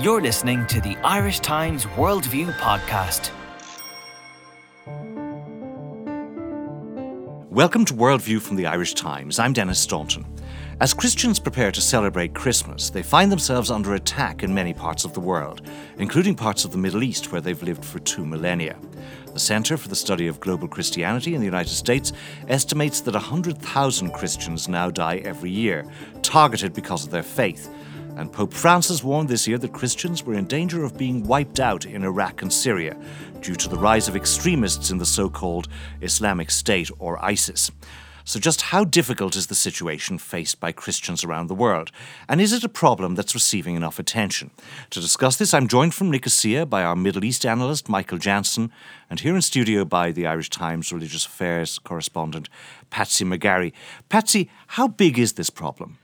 You're listening to the Irish Times Worldview podcast. Welcome to Worldview from the Irish Times. I'm Denis Staunton. As Christians prepare to celebrate Christmas, they find themselves under attack in many parts of the world, including parts of the Middle East where they've lived for two millennia. The Center for the Study of Global Christianity in the United States estimates that 100,000 Christians now die every year, targeted because of their faith. And Pope Francis warned this year that Christians were in danger of being wiped out in Iraq and Syria due to the rise of extremists in the so called Islamic State or ISIS. So, just how difficult is the situation faced by Christians around the world? And is it a problem that's receiving enough attention? To discuss this, I'm joined from Nicosia by our Middle East analyst, Michael Jansen, and here in studio by the Irish Times religious affairs correspondent, Patsy McGarry. Patsy, how big is this problem?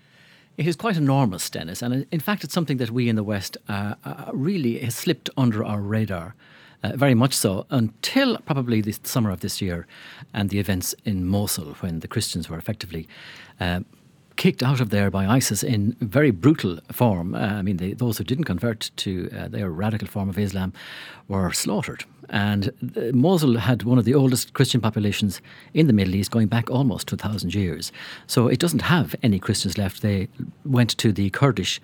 It is quite enormous, Denis, and in fact, it's something that we in the West uh, uh, really has slipped under our radar. Uh, very much so, until probably the summer of this year and the events in Mosul when the Christians were effectively uh, kicked out of there by ISIS in very brutal form. Uh, I mean, they, those who didn't convert to uh, their radical form of Islam were slaughtered. And Mosul had one of the oldest Christian populations in the Middle East, going back almost 2,000 years. So it doesn't have any Christians left. They went to the Kurdish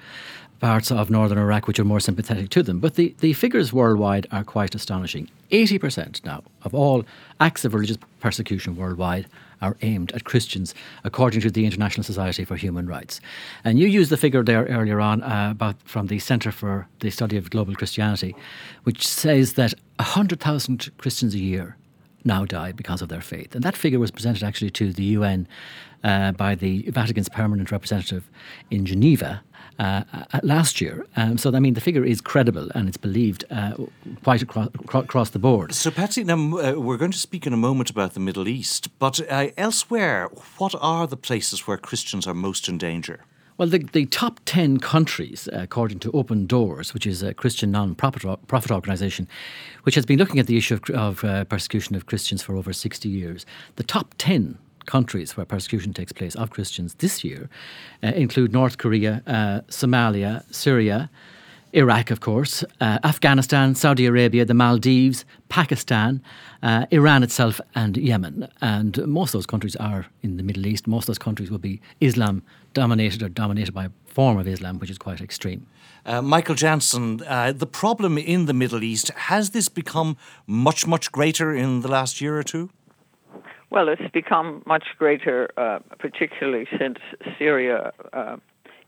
parts of northern Iraq which are more sympathetic to them. But the, the figures worldwide are quite astonishing. 80% now of all acts of religious persecution worldwide are aimed at Christians, according to the International Society for Human Rights. And you used the figure there earlier on uh, about from the Centre for the Study of Global Christianity, which says that 100,000 Christians a year now die because of their faith. And that figure was presented actually to the UN uh, by the Vatican's permanent representative in Geneva uh, uh, last year. Um, so, I mean, the figure is credible and it's believed uh, quite across, across, the board. So, Patsy, now uh, we're going to speak in a moment about the Middle East, but uh, elsewhere, what are the places where Christians are most in danger? Well, the, the top 10 countries, according to Open Doors, which is a Christian non profit organisation, which has been looking at the issue of, of uh, persecution of Christians for over 60 years, the top 10 countries where persecution takes place of Christians this year uh, include North Korea, uh, Somalia, Syria, Iraq, of course, uh, Afghanistan, Saudi Arabia, the Maldives, Pakistan, uh, Iran itself, and Yemen. And most of those countries are in the Middle East. Most of those countries will be Islam dominated or dominated by a form of Islam which is quite extreme. Uh, Michael Jansen, uh, the problem in the Middle East, has this become much, much greater in the last year or two? Well, it's become much greater, uh, particularly since Syria uh,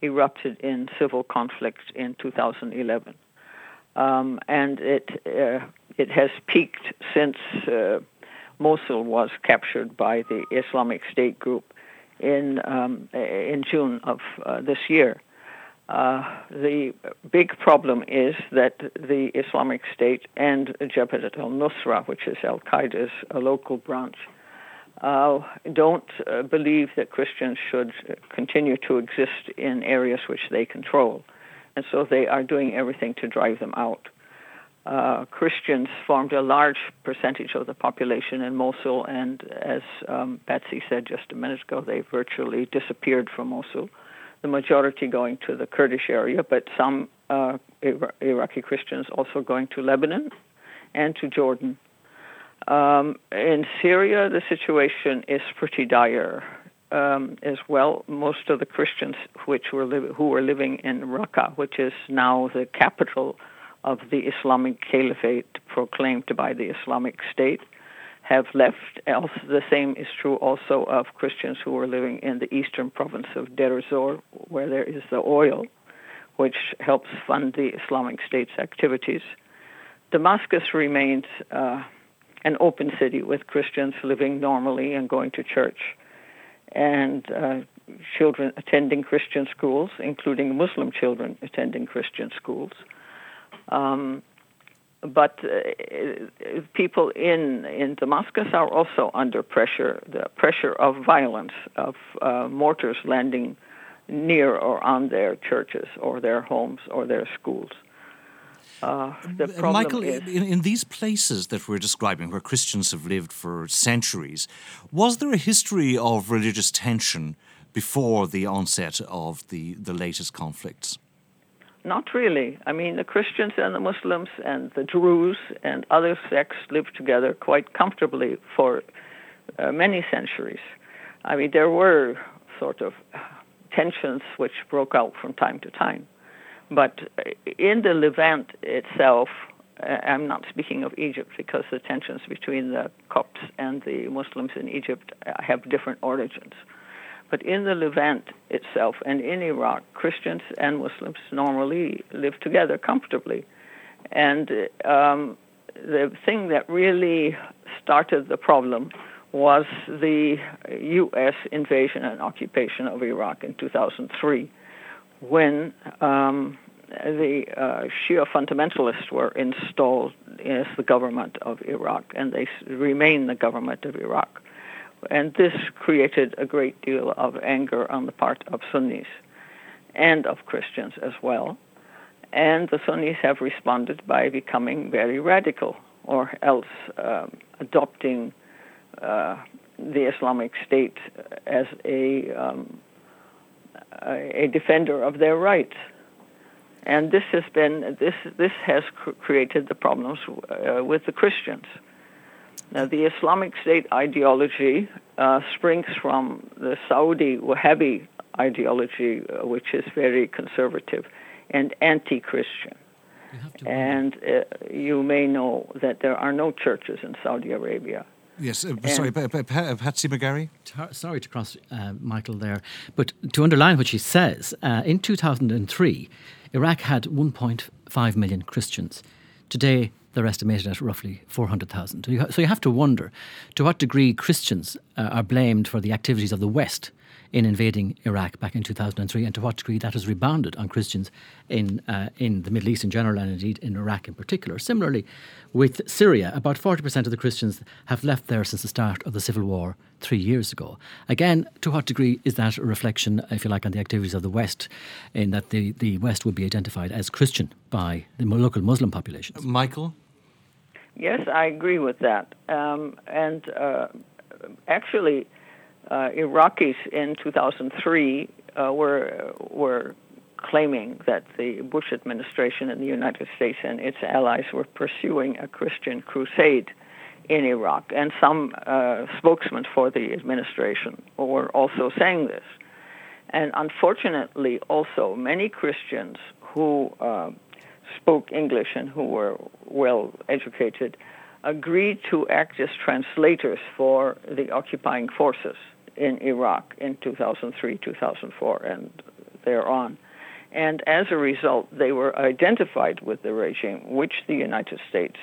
erupted in civil conflict in 2011, um, and it uh, it has peaked since uh, Mosul was captured by the Islamic State group in um, in June of uh, this year. Uh, the big problem is that the Islamic State and Jabhat al-Nusra, which is Al Qaeda's local branch, uh, don't uh, believe that Christians should continue to exist in areas which they control. And so they are doing everything to drive them out. Uh, Christians formed a large percentage of the population in Mosul, and as um, Betsy said just a minute ago, they virtually disappeared from Mosul. The majority going to the Kurdish area, but some uh, Iraqi Christians also going to Lebanon and to Jordan um, in Syria, the situation is pretty dire um, as well. Most of the Christians which were li- who were living in Raqqa, which is now the capital of the Islamic Caliphate proclaimed by the Islamic State, have left. Else, the same is true also of Christians who were living in the eastern province of Deir ez-Zor, where there is the oil, which helps fund the Islamic State's activities. Damascus remains. Uh, an open city with Christians living normally and going to church, and uh, children attending Christian schools, including Muslim children attending Christian schools. Um, but uh, people in in Damascus are also under pressure, the pressure of violence, of uh, mortars landing near or on their churches or their homes or their schools. Uh, Michael, is, in, in, these places that we're describing, where Christians have lived for centuries, was there a history of religious tension before the onset of the, the latest conflicts? not really. I mean, the Christians and the Muslims and the Druze and other sects lived together quite comfortably for uh, many centuries. I mean, there were sort of tensions which broke out from time to time. But in the Levant itself, uh, I'm not speaking of Egypt because the tensions between the Copts and the Muslims in Egypt uh, have different origins. But in the Levant itself and in Iraq, Christians and Muslims normally live together comfortably. And um, the thing that really started the problem was the U.S. invasion and occupation of Iraq in 2003, when um, the uh, Shia fundamentalists were installed as the government of Iraq, and they remain the government of Iraq. And this created a great deal of anger on the part of Sunnis and of Christians as well. And the Sunnis have responded by becoming very radical, or else um, adopting uh, the Islamic State as a, um, a defender of their rights. And this has been this this has cr- created the problems uh, with the Christians. Now, the Islamic State ideology uh, springs from the Saudi Wahhabi ideology, uh, which is very conservative and anti Christian. And uh, you may know that there are no churches in Saudi Arabia. Yes, uh, sorry, Patsy McGarry? Sorry to cross uh, Michael there, but to underline what she says, uh, in 2003, Iraq had 1.5 million Christians. Today, they're estimated at roughly 400,000. So you have to wonder to what degree Christians uh, are blamed for the activities of the West in invading Iraq back in 2003, and to what degree that has rebounded on Christians in uh, in the Middle East in general, and indeed in Iraq in particular. Similarly, with Syria, about 40% of the Christians have left there since the start of the civil war three years ago. Again, to what degree is that a reflection, if you like, on the activities of the West, in that the, the West would be identified as Christian by the local Muslim populations? Michael? Yes, I agree with that. Um, and uh, actually, uh, Iraqis in 2003 uh, were were claiming that the Bush administration in the United States and its allies were pursuing a Christian crusade in Iraq, and some uh, spokesmen for the administration were also saying this. And unfortunately, also many Christians who uh, spoke English and who were well educated agreed to act as translators for the occupying forces in Iraq in 2003, 2004, and thereon. And as a result, they were identified with the regime which the United States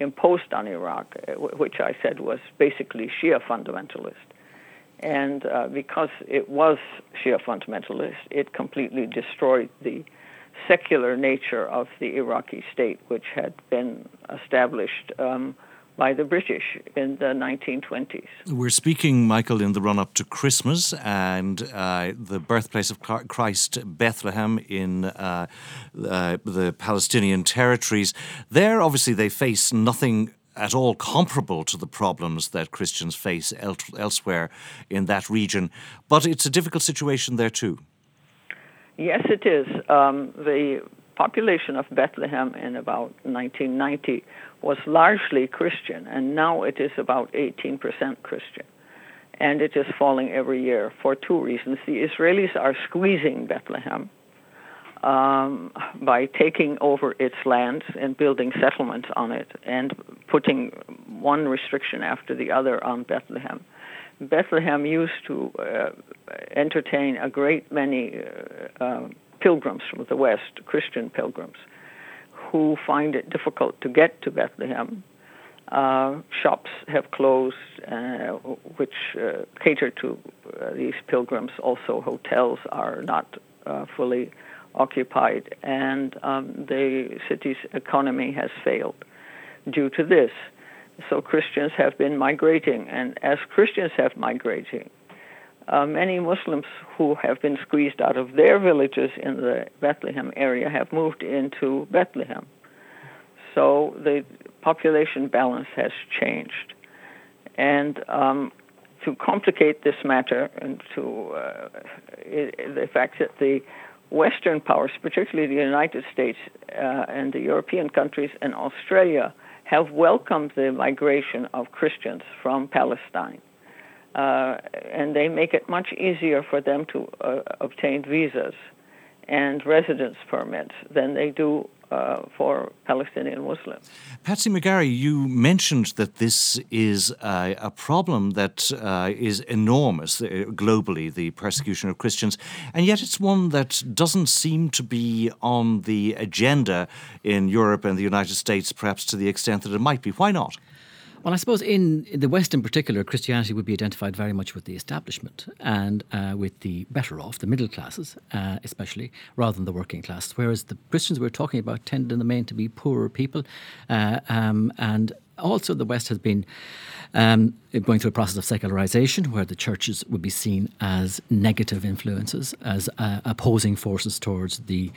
imposed on Iraq, uh, which I said was basically Shia fundamentalist. And uh, because it was Shia fundamentalist, it completely destroyed the secular nature of the Iraqi state, which had been established um, by the British in the 1920s. We're speaking, Michael, in the run up to Christmas and uh, the birthplace of Christ, Bethlehem, in uh, uh, the Palestinian territories. There, obviously, they face nothing at all comparable to the problems that Christians face el- elsewhere in that region, but it's a difficult situation there too. Yes, it is. Um, the population of Bethlehem in about 1990 was largely Christian, and now it is about 18% Christian. And it is falling every year for two reasons. The Israelis are squeezing Bethlehem um, by taking over its lands and building settlements on it and putting one restriction after the other on Bethlehem. Bethlehem used to uh, entertain a great many uh, uh, pilgrims from the West, Christian pilgrims, who find it difficult to get to Bethlehem. Uh, shops have closed, uh, which uh, cater to uh, these pilgrims. Also, hotels are not uh, fully occupied, and um, the city's economy has failed due to this. So Christians have been migrating, and as Christians have migrating, uh, many Muslims who have been squeezed out of their villages in the Bethlehem area have moved into Bethlehem. So the population balance has changed. And um, to complicate this matter and to uh, it, the fact that the Western powers, particularly the United States uh, and the European countries and Australia, have welcomed the migration of Christians from Palestine. Uh, and they make it much easier for them to uh, obtain visas and residence permits than they do uh, for Palestinian Muslims. Patsy McGarry, you mentioned that this is a problem that uh, is enormous uh, globally, the persecution of Christians, and yet it's one that doesn't seem to be on the agenda in Europe and the United States, perhaps to the extent that it might be. Why not? Well, I suppose in the West in particular, Christianity would be identified very much with the establishment and uh, with the better off, the middle classes, uh, especially, rather than the working class. Whereas the Christians we're talking about tended in the main to be poorer people. Uh, um, and also, the West has been um, going through a process of secularization where the churches would be seen as negative influences, as uh, opposing forces towards the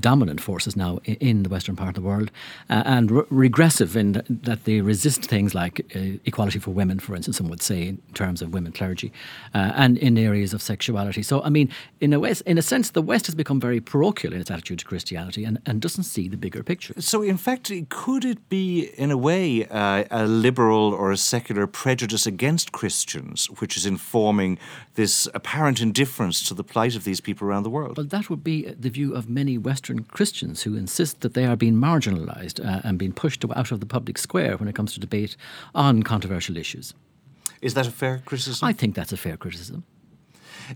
dominant forces now in, the western part of the world, uh, and re- regressive in th- that they resist things like uh, equality for women, for instance, some would say in terms of women clergy, uh, and in areas of sexuality. So, I mean, in a, in a sense, the West has become very parochial in its attitude to Christianity and, and doesn't see the bigger picture. So, in fact, could it be, in a way, uh, a liberal or a secular prejudice? against Christians, which is informing this apparent indifference to the plight of these people around the world. Well, that would be the view of many Western Christians who insist that they are being marginalized uh, and being pushed out of the public square when it comes to debate on controversial issues. Is that a fair criticism? I think that's a fair criticism.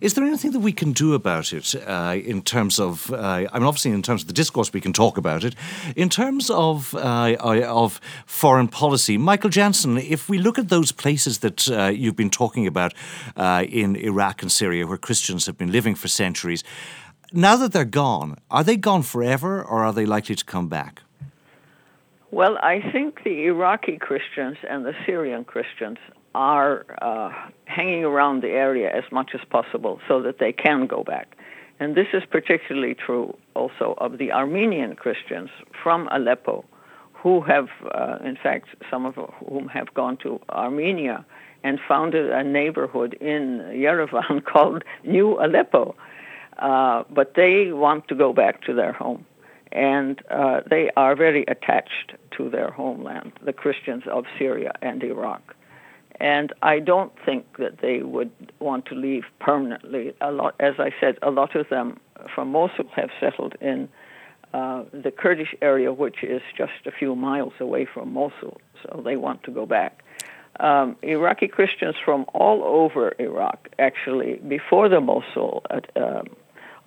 Is there anything that we can do about it uh, in terms of, uh, I mean, obviously in terms of the discourse, we can talk about it. In terms of, uh, of foreign policy, Michael Jansen, if we look at those places that uh, you've been talking about uh, in Iraq and Syria where Christians have been living for centuries, now that they're gone, are they gone forever or are they likely to come back? Well, I think the Iraqi Christians and the Syrian Christians are uh, hanging around the area as much as possible so that they can go back. And this is particularly true also of the Armenian Christians from Aleppo, who have, uh, in fact, some of whom have gone to Armenia and founded a neighborhood in Yerevan called New Aleppo. Uh, but they want to go back to their home. And uh, they are very attached to their homeland, the Christians of Syria and Iraq and I don't think that they would want to leave permanently. A lot, as I said, a lot of them from Mosul have settled in uh, the Kurdish area, which is just a few miles away from Mosul, so they want to go back. Um, Iraqi Christians from all over Iraq, actually, before the Mosul uh,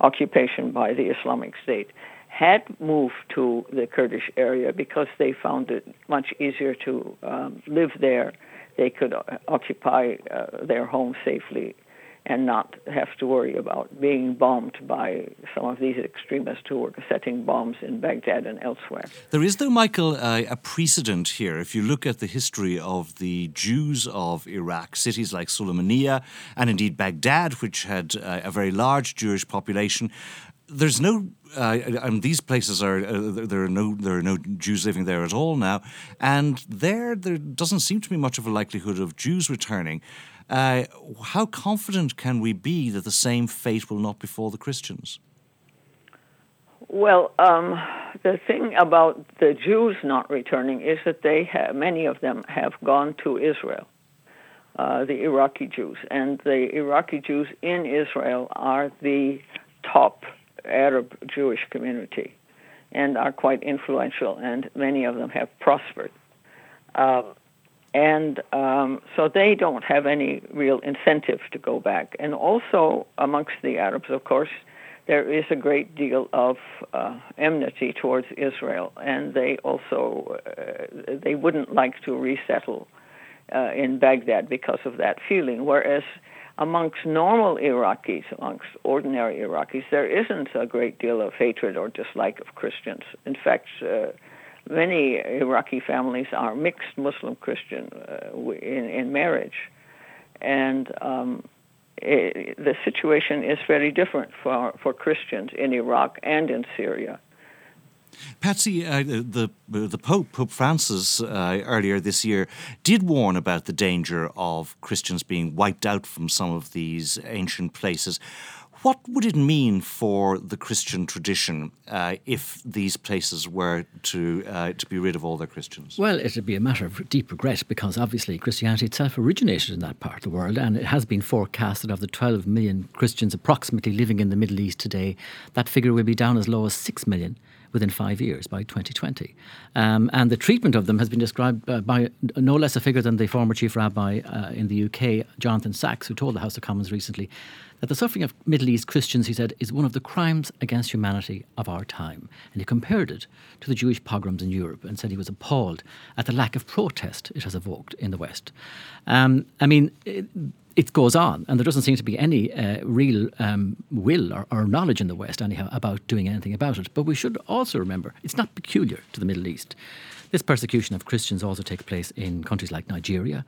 occupation by the Islamic State, had moved to the Kurdish area because they found it much easier to um, live there they could uh, occupy uh, their home safely and not have to worry about being bombed by some of these extremists who were setting bombs in Baghdad and elsewhere. There is, though, Michael, uh, a precedent here. If you look at the history of the Jews of Iraq, cities like Sulaymaniyah and indeed Baghdad, which had uh, a very large Jewish population, there's no uh, and these places are uh, there are no there are no Jews living there at all now, and there there doesn't seem to be much of a likelihood of Jews returning. Uh, how confident can we be that the same fate will not befall the Christians? Well, um, the thing about the Jews not returning is that they have, many of them have gone to Israel, uh, the Iraqi Jews, and the Iraqi Jews in Israel are the top Arab Jewish community and are quite influential, and many of them have prospered. Um, and um, so they don't have any real incentive to go back. And also amongst the Arabs, of course, there is a great deal of uh, enmity towards Israel, and they also uh, they wouldn't like to resettle uh, in Baghdad because of that feeling. Whereas amongst normal Iraqis, amongst ordinary Iraqis, there isn't a great deal of hatred or dislike of Christians. In fact, uh, many Iraqi families are mixed Muslim Christian uh, in, in marriage. And um, it, the situation is very different for, for Christians in Iraq and in Syria. Patsy, uh, the the Pope, Pope Francis, uh, earlier this year, did warn about the danger of Christians being wiped out from some of these ancient places. What would it mean for the Christian tradition uh, if these places were to uh, to be rid of all their Christians? Well, it would be a matter of deep regret because obviously Christianity itself originated in that part of the world, and it has been forecast that of the 12 million Christians approximately living in the Middle East today, that figure will be down as low as 6 million within five years by 2020. Um, and the treatment of them has been described uh, by no less a figure than the former chief rabbi uh, in the UK, Jonathan Sacks, who told the House of Commons recently that the suffering of Middle East Christians, he said, is one of the crimes against humanity of our time. And he compared it to the Jewish pogroms in Europe and said he was appalled at the lack of protest it has evoked in the West. Um, I mean, it, it goes on, and there doesn't seem to be any uh, real um, will or, or, knowledge in the West, anyhow, about doing anything about it. But we should also remember it's not peculiar to the Middle East. This persecution of Christians also takes place in countries like Nigeria,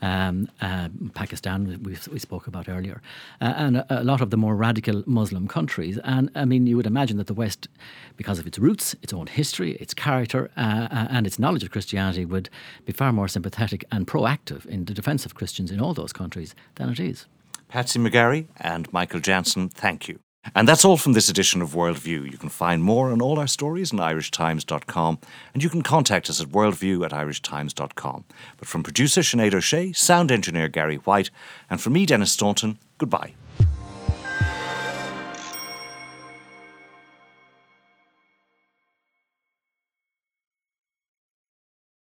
um, uh, Pakistan, we, we, spoke about earlier, uh, and a, a, lot of the more radical Muslim countries. And I mean, you would imagine that the West, because of its roots, its own history, its character, uh, uh and its knowledge of Christianity, would be far more sympathetic and proactive in the defence of Christians in all those countries than it is. Patsy McGarry and Michael Jansen, thank you. And that's all from this edition of Worldview. You can find more on all our stories on irishtimes.com, and you can contact us at worldview at irishtimes.com. But from producer Sinead O'Shea, sound engineer Gary White, and from me, Denis Staunton, goodbye.